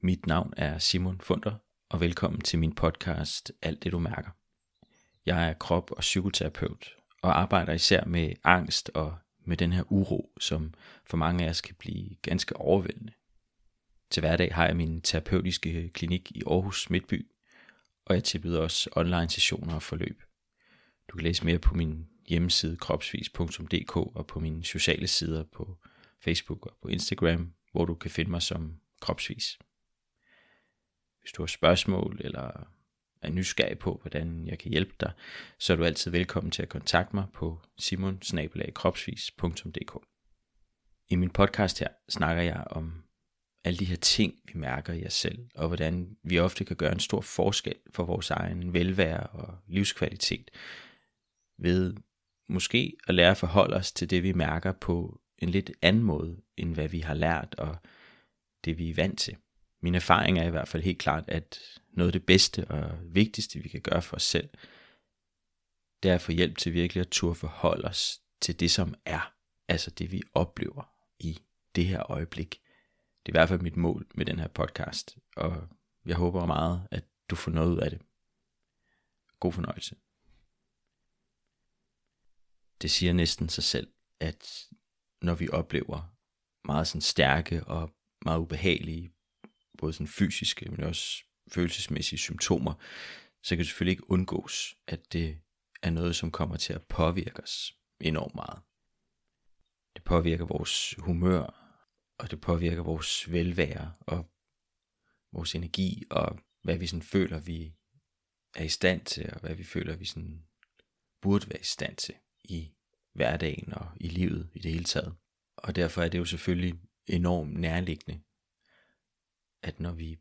Mit navn er Simon Funder, og velkommen til min podcast Alt det du mærker. Jeg er krop- og psykoterapeut, og arbejder især med angst og med den her uro, som for mange af os kan blive ganske overvældende. Til hverdag har jeg min terapeutiske klinik i Aarhus Midtby, og jeg tilbyder også online sessioner og forløb. Du kan læse mere på min hjemmeside kropsvis.dk og på mine sociale sider på Facebook og på Instagram, hvor du kan finde mig som kropsvis. Hvis du har spørgsmål eller er nysgerrig på, hvordan jeg kan hjælpe dig, så er du altid velkommen til at kontakte mig på simonsnabelagkropsvis.dk. I min podcast her snakker jeg om alle de her ting, vi mærker i os selv, og hvordan vi ofte kan gøre en stor forskel for vores egen velvære og livskvalitet, ved måske at lære at forholde os til det, vi mærker på en lidt anden måde, end hvad vi har lært og det, vi er vant til. Min erfaring er i hvert fald helt klart, at noget af det bedste og vigtigste, vi kan gøre for os selv, det er at få hjælp til virkelig at turde forholde os til det, som er. Altså det, vi oplever i det her øjeblik. Det er i hvert fald mit mål med den her podcast, og jeg håber meget, at du får noget ud af det. God fornøjelse. Det siger næsten sig selv, at når vi oplever meget sådan stærke og meget ubehagelige, både sådan fysiske, men også følelsesmæssige symptomer, så kan det selvfølgelig ikke undgås, at det er noget, som kommer til at påvirke os enormt meget. Det påvirker vores humør, og det påvirker vores velvære og vores energi, og hvad vi sådan føler, vi er i stand til, og hvad vi føler, vi sådan burde være i stand til i hverdagen og i livet i det hele taget. Og derfor er det jo selvfølgelig enormt nærliggende, at når vi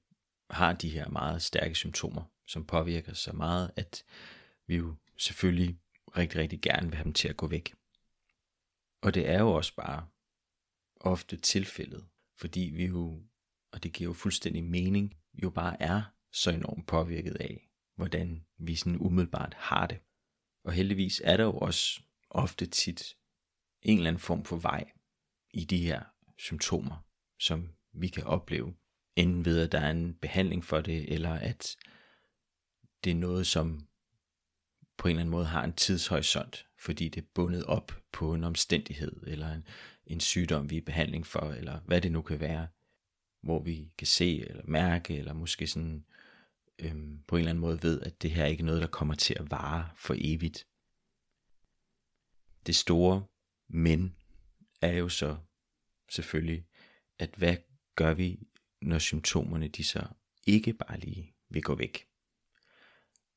har de her meget stærke symptomer, som påvirker så meget, at vi jo selvfølgelig rigtig, rigtig gerne vil have dem til at gå væk. Og det er jo også bare ofte tilfældet, fordi vi jo, og det giver jo fuldstændig mening, jo bare er så enormt påvirket af, hvordan vi sådan umiddelbart har det. Og heldigvis er der jo også ofte tit en eller anden form for vej i de her symptomer, som vi kan opleve, enten ved at der er en behandling for det, eller at det er noget, som på en eller anden måde har en tidshorisont, fordi det er bundet op på en omstændighed, eller en, en sygdom, vi er i behandling for, eller hvad det nu kan være, hvor vi kan se, eller mærke, eller måske sådan øhm, på en eller anden måde ved, at det her er ikke noget, der kommer til at vare for evigt. Det store men er jo så selvfølgelig, at hvad gør vi, når symptomerne de så ikke bare lige vil gå væk?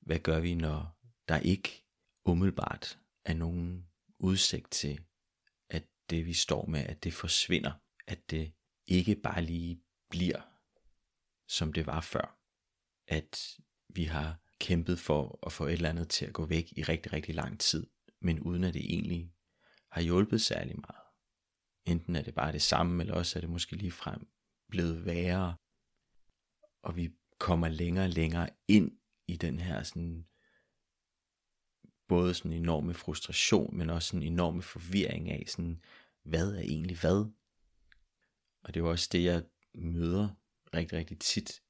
Hvad gør vi, når der ikke umiddelbart er nogen udsigt til, at det vi står med, at det forsvinder, at det ikke bare lige bliver, som det var før. At vi har kæmpet for at få et eller andet til at gå væk i rigtig, rigtig lang tid, men uden at det egentlig har hjulpet særlig meget. Enten er det bare det samme, eller også er det måske lige frem blevet værre. Og vi kommer længere og længere ind i den her sådan både sådan enorme frustration, men også en enorme forvirring af sådan, hvad er egentlig hvad? Og det er jo også det, jeg møder rigtig, rigtig tit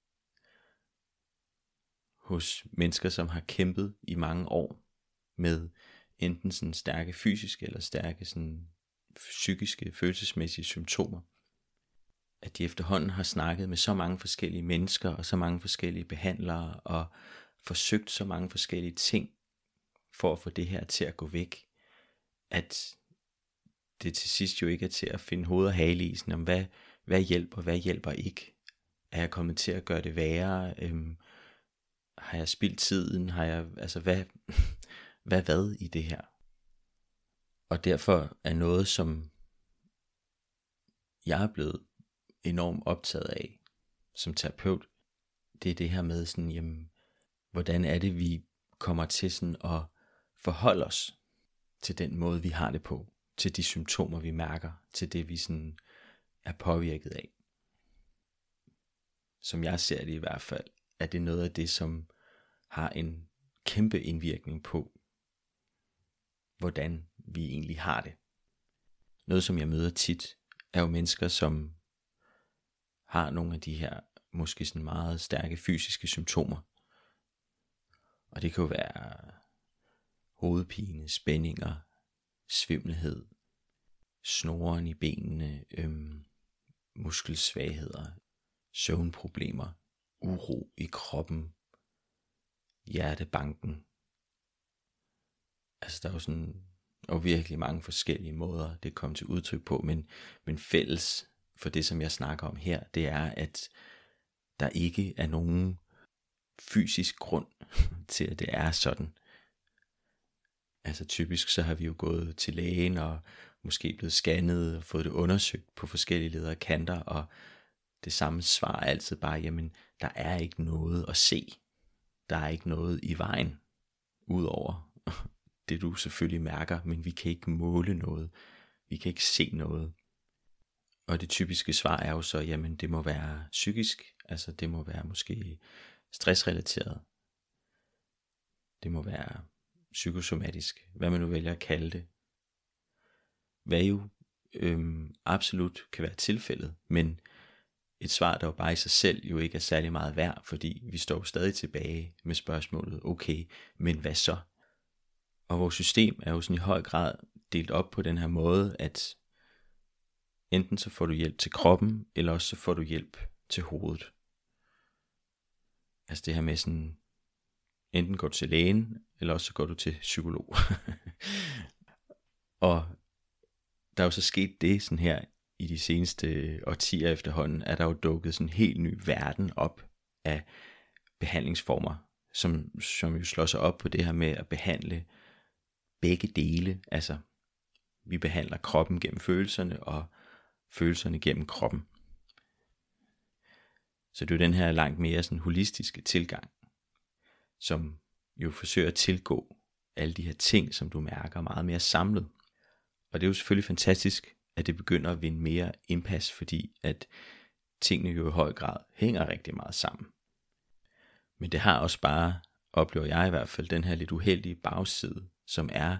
hos mennesker, som har kæmpet i mange år med enten sådan stærke fysiske eller stærke sådan psykiske, følelsesmæssige symptomer. At de efterhånden har snakket med så mange forskellige mennesker og så mange forskellige behandlere og forsøgt så mange forskellige ting for at få det her til at gå væk, at det til sidst jo ikke er til at finde hoved og hale i, sådan om hvad, hvad hjælper, hvad hjælper ikke. Er jeg kommet til at gøre det værre? Øhm, har jeg spildt tiden? Har jeg, altså hvad, hvad hvad i det her? Og derfor er noget, som jeg er blevet enormt optaget af som terapeut, det er det her med sådan, jamen, hvordan er det, vi kommer til sådan at forholde os til den måde, vi har det på, til de symptomer, vi mærker, til det, vi sådan er påvirket af. Som jeg ser det i hvert fald, er det noget af det, som har en kæmpe indvirkning på, hvordan vi egentlig har det. Noget, som jeg møder tit, er jo mennesker, som har nogle af de her måske sådan meget stærke fysiske symptomer. Og det kan jo være hovedpine, spændinger, svimmelhed, snoren i benene, øhm, muskelsvagheder, søvnproblemer, uro i kroppen, hjertebanken. Altså der er jo sådan, og virkelig mange forskellige måder, det kom til udtryk på, men, men fælles for det, som jeg snakker om her, det er, at der ikke er nogen fysisk grund til, at det er sådan. Altså typisk så har vi jo gået til lægen og måske blevet scannet og fået det undersøgt på forskellige ledere kanter, og det samme svar er altid bare, jamen der er ikke noget at se. Der er ikke noget i vejen, udover det du selvfølgelig mærker, men vi kan ikke måle noget. Vi kan ikke se noget. Og det typiske svar er jo så, jamen det må være psykisk, altså det må være måske stressrelateret. Det må være psykosomatisk, hvad man nu vælger at kalde det. Hvad jo øhm, absolut kan være tilfældet, men et svar, der jo bare i sig selv jo ikke er særlig meget værd, fordi vi står stadig tilbage med spørgsmålet, okay, men hvad så? Og vores system er jo sådan i høj grad delt op på den her måde, at enten så får du hjælp til kroppen, eller også så får du hjælp til hovedet. Altså det her med sådan, enten går du til lægen, eller også så går du til psykolog. og der er jo så sket det sådan her i de seneste årtier efterhånden, at der jo dukket sådan en helt ny verden op af behandlingsformer, som, som jo slår sig op på det her med at behandle begge dele. Altså, vi behandler kroppen gennem følelserne, og følelserne gennem kroppen. Så det er jo den her langt mere sådan holistiske tilgang, som jo forsøger at tilgå alle de her ting, som du mærker meget mere samlet. Og det er jo selvfølgelig fantastisk, at det begynder at vinde mere indpas, fordi at tingene jo i høj grad hænger rigtig meget sammen. Men det har også bare, oplever jeg i hvert fald, den her lidt uheldige bagside, som er,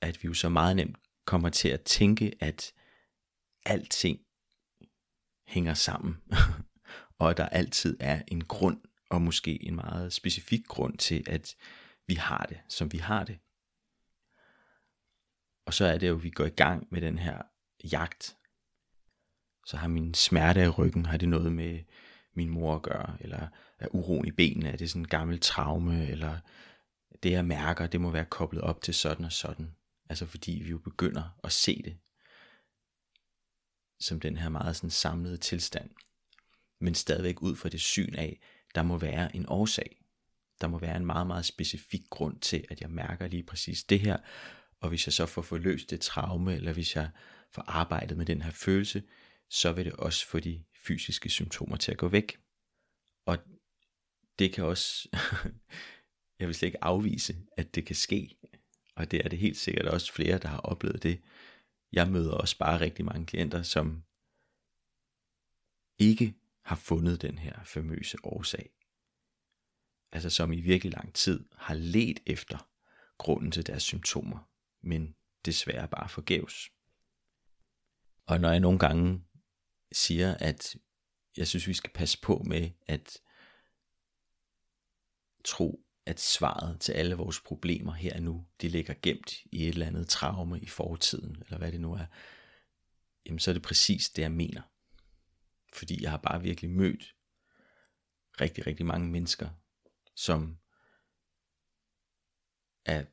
at vi jo så meget nemt kommer til at tænke, at alting hænger sammen, og at der altid er en grund, og måske en meget specifik grund til, at vi har det, som vi har det. Og så er det jo, at vi går i gang med den her jagt. Så har min smerte i ryggen, har det noget med min mor at gøre, eller er uroen i benene, er det sådan en gammel traume, eller det jeg mærker, det må være koblet op til sådan og sådan. Altså fordi vi jo begynder at se det som den her meget sådan samlede tilstand. Men stadigvæk ud fra det syn af, der må være en årsag. Der må være en meget, meget specifik grund til, at jeg mærker lige præcis det her. Og hvis jeg så får forløst det traume, eller hvis jeg får arbejdet med den her følelse, så vil det også få de fysiske symptomer til at gå væk. Og det kan også, jeg vil slet ikke afvise, at det kan ske. Og det er det helt sikkert også flere, der har oplevet det. Jeg møder også bare rigtig mange klienter, som ikke har fundet den her famøse årsag. Altså som i virkelig lang tid har let efter grunden til deres symptomer, men desværre bare forgæves. Og når jeg nogle gange siger, at jeg synes, vi skal passe på med at tro, at svaret til alle vores problemer her og nu, de ligger gemt i et eller andet traume i fortiden, eller hvad det nu er, jamen så er det præcis det, jeg mener. Fordi jeg har bare virkelig mødt rigtig, rigtig mange mennesker, som er,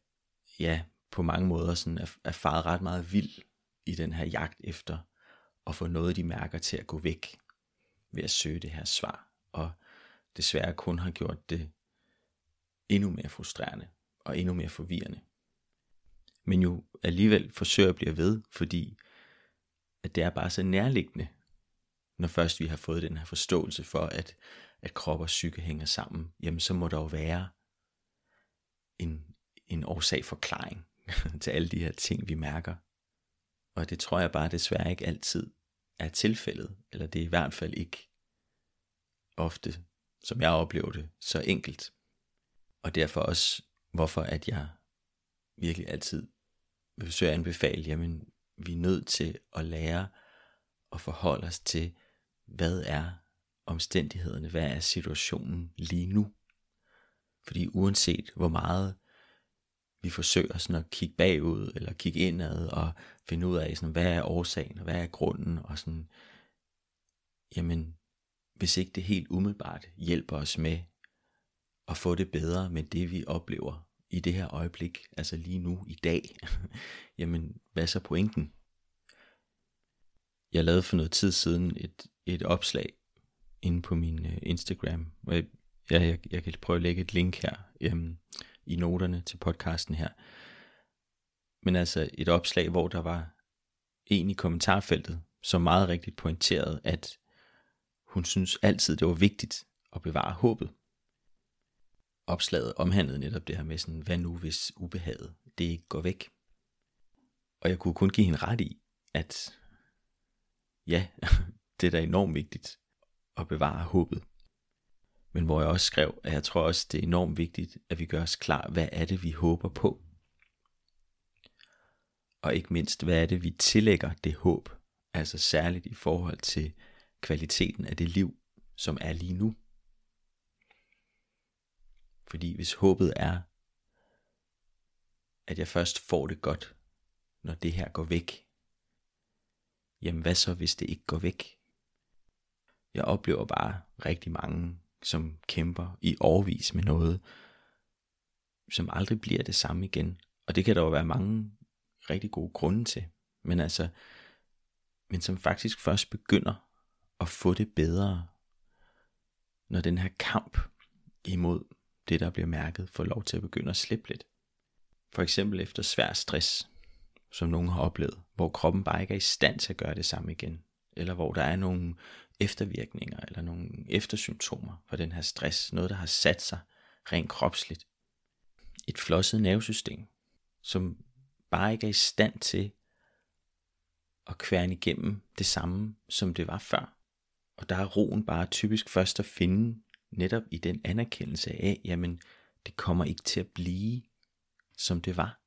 ja, på mange måder sådan er, er faret ret meget vild i den her jagt efter at få noget, de mærker til at gå væk ved at søge det her svar. Og desværre kun har gjort det endnu mere frustrerende og endnu mere forvirrende. Men jo alligevel forsøger at blive ved, fordi at det er bare så nærliggende, når først vi har fået den her forståelse for, at, at krop og psyke hænger sammen, jamen så må der jo være en, en årsag forklaring til alle de her ting, vi mærker. Og det tror jeg bare desværre ikke altid er tilfældet, eller det er i hvert fald ikke ofte, som jeg oplever det, så enkelt. Og derfor også, hvorfor at jeg virkelig altid vil forsøge at anbefale, jamen vi er nødt til at lære at forholde os til, hvad er omstændighederne, hvad er situationen lige nu. Fordi uanset hvor meget vi forsøger sådan at kigge bagud, eller kigge indad, og finde ud af, sådan, hvad er årsagen, og hvad er grunden, og sådan, jamen, hvis ikke det helt umiddelbart hjælper os med at få det bedre med det, vi oplever i det her øjeblik, altså lige nu, i dag, jamen, hvad er så pointen? Jeg lavede for noget tid siden et, et opslag inde på min øh, Instagram, hvor jeg, jeg, jeg kan prøve at lægge et link her um, i noterne til podcasten her. Men altså et opslag, hvor der var en i kommentarfeltet, som meget rigtigt pointerede, at hun synes altid, det var vigtigt at bevare håbet. Opslaget omhandlede netop det her med sådan, hvad nu hvis ubehaget, det går væk. Og jeg kunne kun give hende ret i, at ja, det er da enormt vigtigt at bevare håbet. Men hvor jeg også skrev, at jeg tror også, det er enormt vigtigt, at vi gør os klar, hvad er det, vi håber på. Og ikke mindst, hvad er det, vi tillægger det håb, altså særligt i forhold til kvaliteten af det liv, som er lige nu. Fordi hvis håbet er, at jeg først får det godt, når det her går væk, jamen hvad så, hvis det ikke går væk? Jeg oplever bare rigtig mange, som kæmper i overvis med noget, som aldrig bliver det samme igen. Og det kan der jo være mange rigtig gode grunde til. Men altså, men som faktisk først begynder at få det bedre, når den her kamp imod det, der bliver mærket, får lov til at begynde at slippe lidt. For eksempel efter svær stress, som nogen har oplevet, hvor kroppen bare ikke er i stand til at gøre det samme igen, eller hvor der er nogle eftervirkninger eller nogle eftersymptomer for den her stress, noget der har sat sig rent kropsligt. Et flosset nervesystem, som bare ikke er i stand til at kværne igennem det samme, som det var før. Og der er roen bare typisk først at finde netop i den anerkendelse af, jamen det kommer ikke til at blive, som det var.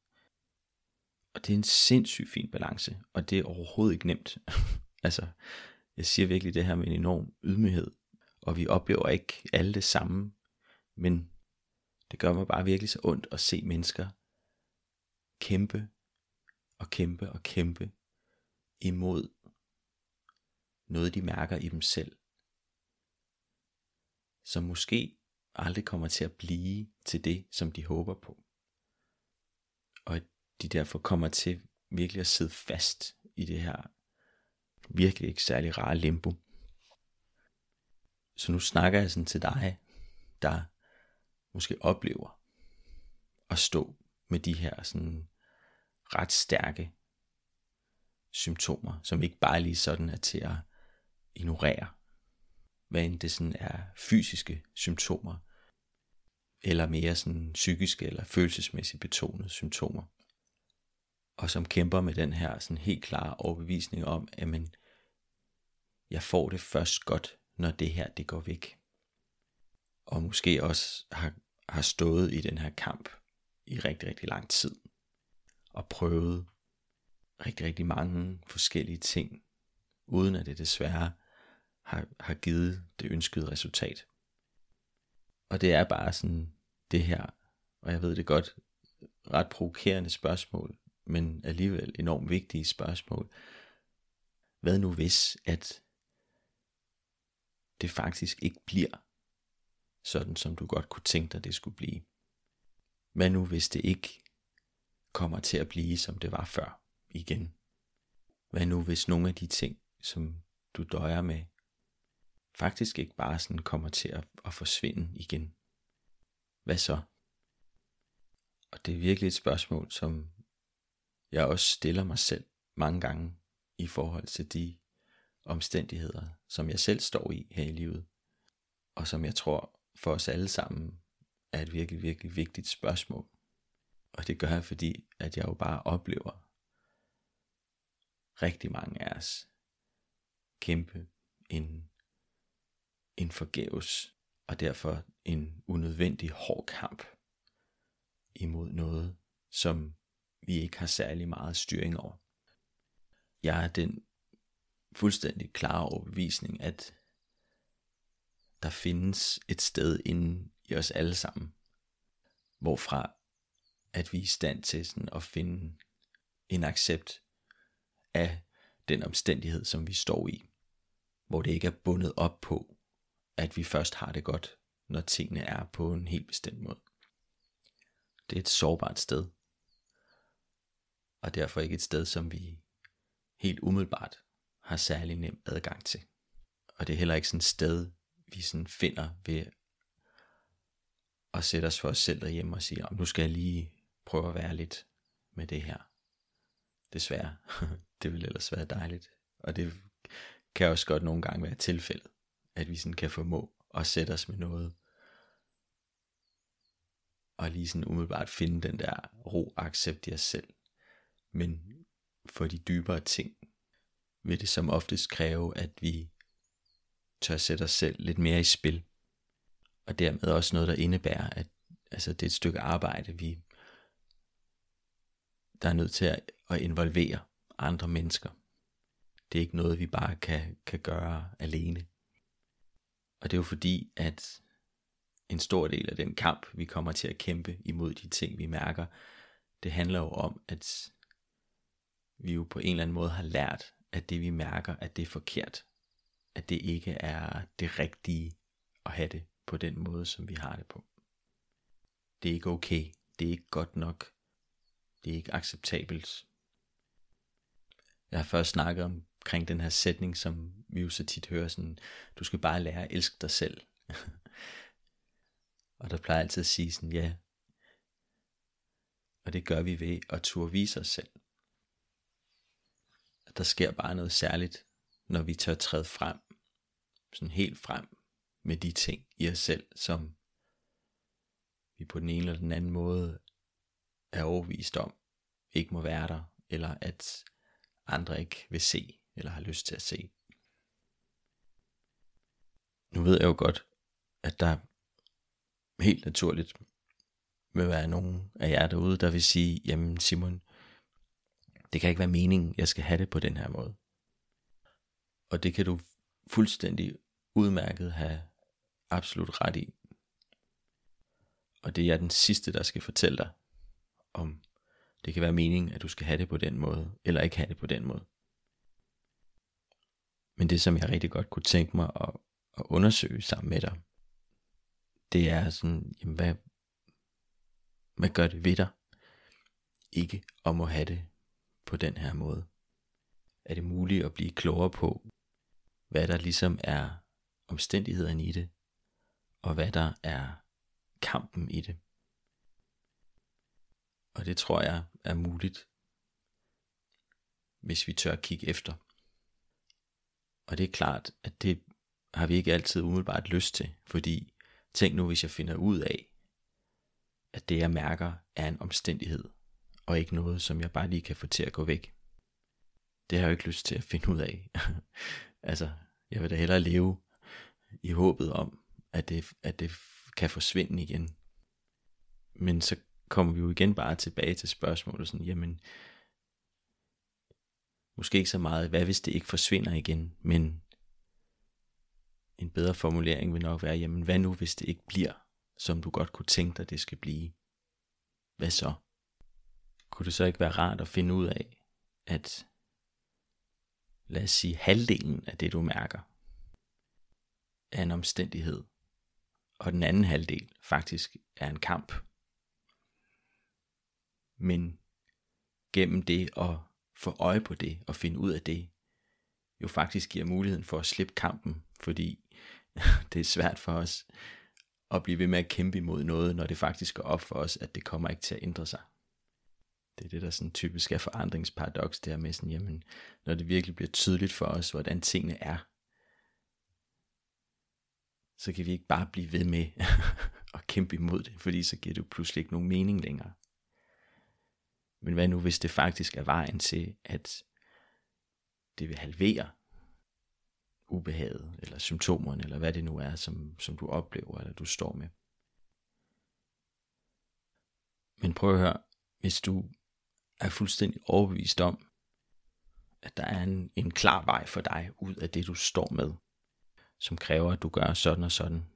Og det er en sindssygt fin balance, og det er overhovedet ikke nemt. altså, jeg siger virkelig det her med en enorm ydmyghed, og vi oplever ikke alle det samme, men det gør mig bare virkelig så ondt at se mennesker kæmpe og kæmpe og kæmpe imod noget, de mærker i dem selv, som måske aldrig kommer til at blive til det, som de håber på. Og at de derfor kommer til virkelig at sidde fast i det her virkelig ikke særlig rare limbo. Så nu snakker jeg sådan til dig, der måske oplever at stå med de her sådan ret stærke symptomer, som ikke bare lige sådan er til at ignorere. Hvad end det sådan er fysiske symptomer, eller mere sådan psykiske eller følelsesmæssigt betonede symptomer. Og som kæmper med den her sådan helt klare overbevisning om, at man, jeg får det først godt, når det her det går væk. Og måske også har, har stået i den her kamp i rigtig, rigtig lang tid. Og prøvet rigtig, rigtig mange forskellige ting, uden at det desværre har, har givet det ønskede resultat. Og det er bare sådan det her, og jeg ved det godt, ret provokerende spørgsmål, men alligevel enormt vigtige spørgsmål. Hvad nu hvis, at det faktisk ikke bliver sådan, som du godt kunne tænke dig, det skulle blive? Hvad nu hvis det ikke kommer til at blive, som det var før igen? Hvad nu hvis nogle af de ting, som du døjer med, faktisk ikke bare sådan kommer til at, at forsvinde igen? Hvad så? Og det er virkelig et spørgsmål, som jeg også stiller mig selv mange gange i forhold til de omstændigheder, som jeg selv står i her i livet, og som jeg tror for os alle sammen er et virkelig, virkelig vigtigt spørgsmål. Og det gør jeg, fordi at jeg jo bare oplever rigtig mange af os kæmpe en, en forgæves og derfor en unødvendig hård kamp imod noget, som vi ikke har særlig meget styring over. Jeg er den fuldstændig klare overbevisning, at der findes et sted inde i os alle sammen, hvorfra at vi er i stand til sådan at finde en accept af den omstændighed, som vi står i, hvor det ikke er bundet op på, at vi først har det godt, når tingene er på en helt bestemt måde. Det er et sårbart sted, og derfor ikke et sted, som vi helt umiddelbart har særlig nem adgang til. Og det er heller ikke sådan et sted, vi sådan finder ved at sætte os for os selv derhjemme og sige, nu skal jeg lige prøve at være lidt med det her. Desværre. det ville ellers være dejligt. Og det kan også godt nogle gange være tilfældet, at vi sådan kan formå at sætte os med noget, og lige sådan umiddelbart finde den der ro og accept i os selv. Men for de dybere ting vil det som oftest kræve, at vi tør sætte os selv lidt mere i spil. Og dermed også noget, der indebærer, at altså, det er et stykke arbejde, vi der er nødt til at, at involvere andre mennesker. Det er ikke noget, vi bare kan, kan gøre alene. Og det er jo fordi, at en stor del af den kamp, vi kommer til at kæmpe imod de ting, vi mærker, det handler jo om, at vi jo på en eller anden måde har lært, at det vi mærker, at det er forkert. At det ikke er det rigtige at have det på den måde, som vi har det på. Det er ikke okay. Det er ikke godt nok. Det er ikke acceptabelt. Jeg har først snakket omkring den her sætning, som vi jo så tit hører sådan, du skal bare lære at elske dig selv. og der plejer altid at sige sådan, ja. Og det gør vi ved at turde vise os selv. At der sker bare noget særligt, når vi tør træde frem, sådan helt frem med de ting i os selv, som vi på den ene eller den anden måde er overvist om, ikke må være der, eller at andre ikke vil se, eller har lyst til at se. Nu ved jeg jo godt, at der helt naturligt vil være nogen af jer derude, der vil sige, jamen Simon, det kan ikke være meningen, jeg skal have det på den her måde. Og det kan du fuldstændig udmærket have absolut ret i. Og det er den sidste, der skal fortælle dig, om det kan være meningen, at du skal have det på den måde, eller ikke have det på den måde. Men det, som jeg rigtig godt kunne tænke mig at, at undersøge sammen med dig, det er sådan, jamen hvad, hvad gør det ved dig, ikke om at have det på den her måde? Er det muligt at blive klogere på, hvad der ligesom er omstændighederne i det, og hvad der er kampen i det? Og det tror jeg er muligt, hvis vi tør kigge efter. Og det er klart, at det har vi ikke altid umiddelbart lyst til, fordi tænk nu, hvis jeg finder ud af, at det jeg mærker er en omstændighed, og ikke noget, som jeg bare lige kan få til at gå væk. Det har jeg jo ikke lyst til at finde ud af. altså, jeg vil da hellere leve i håbet om, at det, at det kan forsvinde igen. Men så kommer vi jo igen bare tilbage til spørgsmålet sådan, jamen, måske ikke så meget, hvad hvis det ikke forsvinder igen, men en bedre formulering vil nok være, jamen hvad nu hvis det ikke bliver, som du godt kunne tænke dig, det skal blive? Hvad så? Kunne det så ikke være rart at finde ud af, at lad os sige halvdelen af det du mærker, er en omstændighed, og den anden halvdel faktisk er en kamp men gennem det at få øje på det og finde ud af det, jo faktisk giver muligheden for at slippe kampen, fordi det er svært for os at blive ved med at kæmpe imod noget, når det faktisk går op for os, at det kommer ikke til at ændre sig. Det er det, der sådan typisk er forandringsparadoks, det her med sådan, jamen, når det virkelig bliver tydeligt for os, hvordan tingene er, så kan vi ikke bare blive ved med at kæmpe imod det, fordi så giver det jo pludselig ikke nogen mening længere. Men hvad nu, hvis det faktisk er vejen til, at det vil halvere ubehaget, eller symptomerne, eller hvad det nu er, som, som du oplever, eller du står med. Men prøv at høre, hvis du er fuldstændig overbevist om, at der er en, en klar vej for dig ud af det, du står med, som kræver, at du gør sådan og sådan.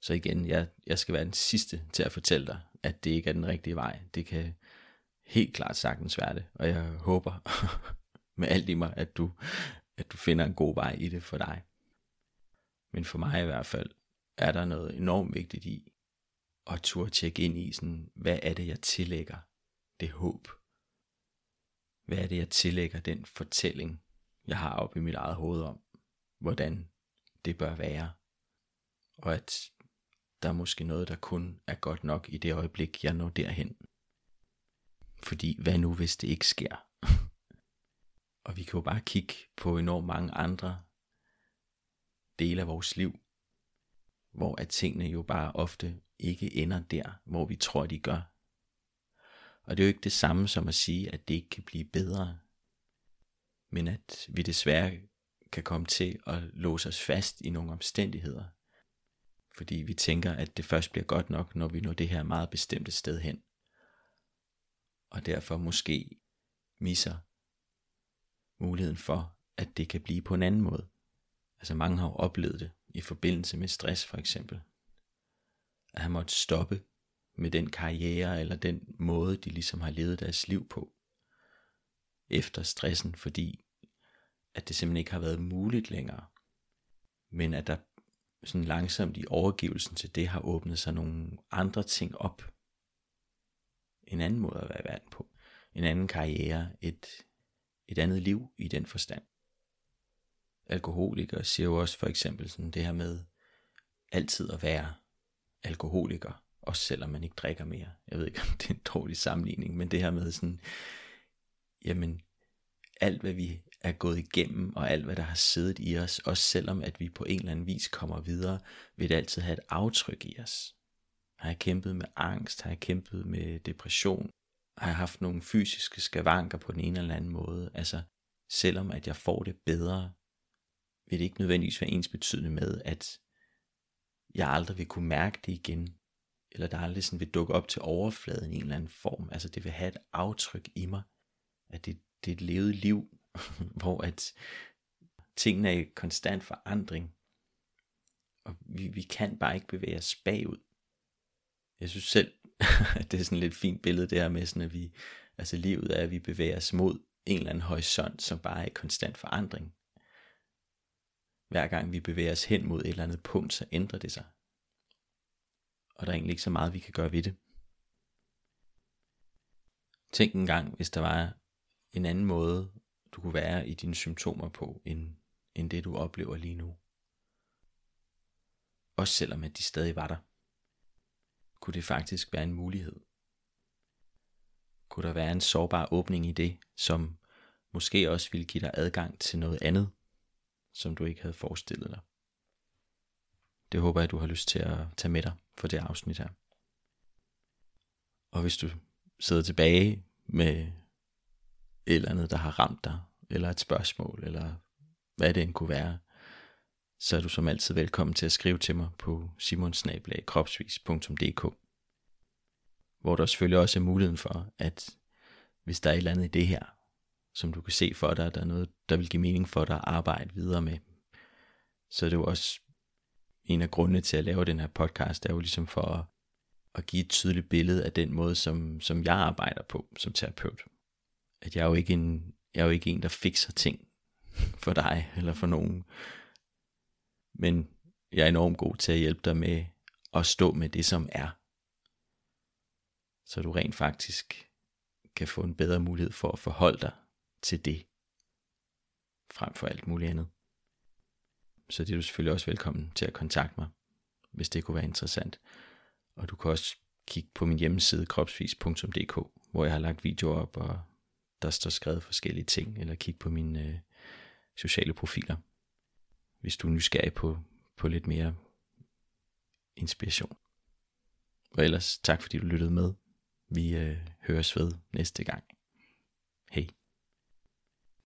Så igen, jeg, jeg skal være den sidste til at fortælle dig, at det ikke er den rigtige vej. Det kan helt klart sagtens være det, og jeg håber med alt i mig, at du, at du finder en god vej i det for dig. Men for mig i hvert fald, er der noget enormt vigtigt i at turde tjekke ind i, sådan, hvad er det, jeg tillægger det håb? Hvad er det, jeg tillægger den fortælling, jeg har op i mit eget hoved om, hvordan det bør være? Og at der er måske noget, der kun er godt nok i det øjeblik, jeg når derhen. Fordi hvad nu, hvis det ikke sker? og vi kan jo bare kigge på enormt mange andre dele af vores liv, hvor at tingene jo bare ofte ikke ender der, hvor vi tror, de gør. Og det er jo ikke det samme som at sige, at det ikke kan blive bedre, men at vi desværre kan komme til at låse os fast i nogle omstændigheder, fordi vi tænker, at det først bliver godt nok, når vi når det her meget bestemte sted hen. Og derfor måske misser muligheden for, at det kan blive på en anden måde. Altså mange har jo oplevet det i forbindelse med stress for eksempel. At han måtte stoppe med den karriere eller den måde, de ligesom har levet deres liv på. Efter stressen, fordi at det simpelthen ikke har været muligt længere. Men at der sådan langsomt i overgivelsen til det har åbnet sig nogle andre ting op. En anden måde at være i verden på. En anden karriere, et, et andet liv i den forstand. Alkoholikere siger jo også for eksempel sådan det her med altid at være alkoholiker, også selvom man ikke drikker mere. Jeg ved ikke, om det er en dårlig sammenligning, men det her med sådan, jamen, alt hvad vi er gået igennem, og alt hvad der har siddet i os, også selvom at vi på en eller anden vis kommer videre, vil det altid have et aftryk i os. Har jeg kæmpet med angst? Har jeg kæmpet med depression? Har jeg haft nogle fysiske skavanker på den ene eller anden måde? Altså, selvom at jeg får det bedre, vil det ikke nødvendigvis være ens betydende med, at jeg aldrig vil kunne mærke det igen, eller der aldrig sådan vil dukke op til overfladen i en eller anden form. Altså det vil have et aftryk i mig, at det, det er et levet liv, hvor at tingene er i konstant forandring, og vi, vi kan bare ikke bevæge os bagud. Jeg synes selv, at det er sådan et lidt fint billede der med sådan, at vi, altså livet er, at vi bevæger os mod en eller anden horisont, som bare er i konstant forandring. Hver gang vi bevæger os hen mod et eller andet punkt, så ændrer det sig. Og der er egentlig ikke så meget, vi kan gøre ved det. Tænk en gang, hvis der var en anden måde, du kunne være i dine symptomer på, end, end det du oplever lige nu. Også selvom at de stadig var der. Kunne det faktisk være en mulighed? Kunne der være en sårbar åbning i det, som måske også ville give dig adgang til noget andet, som du ikke havde forestillet dig? Det håber jeg, du har lyst til at tage med dig for det afsnit her. Og hvis du sidder tilbage med et eller andet, der har ramt dig, eller et spørgsmål, eller hvad det end kunne være, så er du som altid velkommen til at skrive til mig på simonsnablag.kropsvis.dk hvor der selvfølgelig også er muligheden for, at hvis der er et eller andet i det her, som du kan se for dig, der er noget, der vil give mening for dig at arbejde videre med, så er det jo også en af grundene til at lave den her podcast, er jo ligesom for at, at give et tydeligt billede af den måde, som, som jeg arbejder på som terapeut at jeg er jo ikke en, jeg er jo ikke en, der fikser ting for dig eller for nogen. Men jeg er enormt god til at hjælpe dig med at stå med det, som er. Så du rent faktisk kan få en bedre mulighed for at forholde dig til det, frem for alt muligt andet. Så det er du selvfølgelig også velkommen til at kontakte mig, hvis det kunne være interessant. Og du kan også kigge på min hjemmeside kropsvis.dk, hvor jeg har lagt videoer op og der står skrevet forskellige ting, eller kig på mine øh, sociale profiler, hvis du er nysgerrig på, på lidt mere inspiration. Og ellers tak fordi du lyttede med. Vi øh, høres ved næste gang. Hej.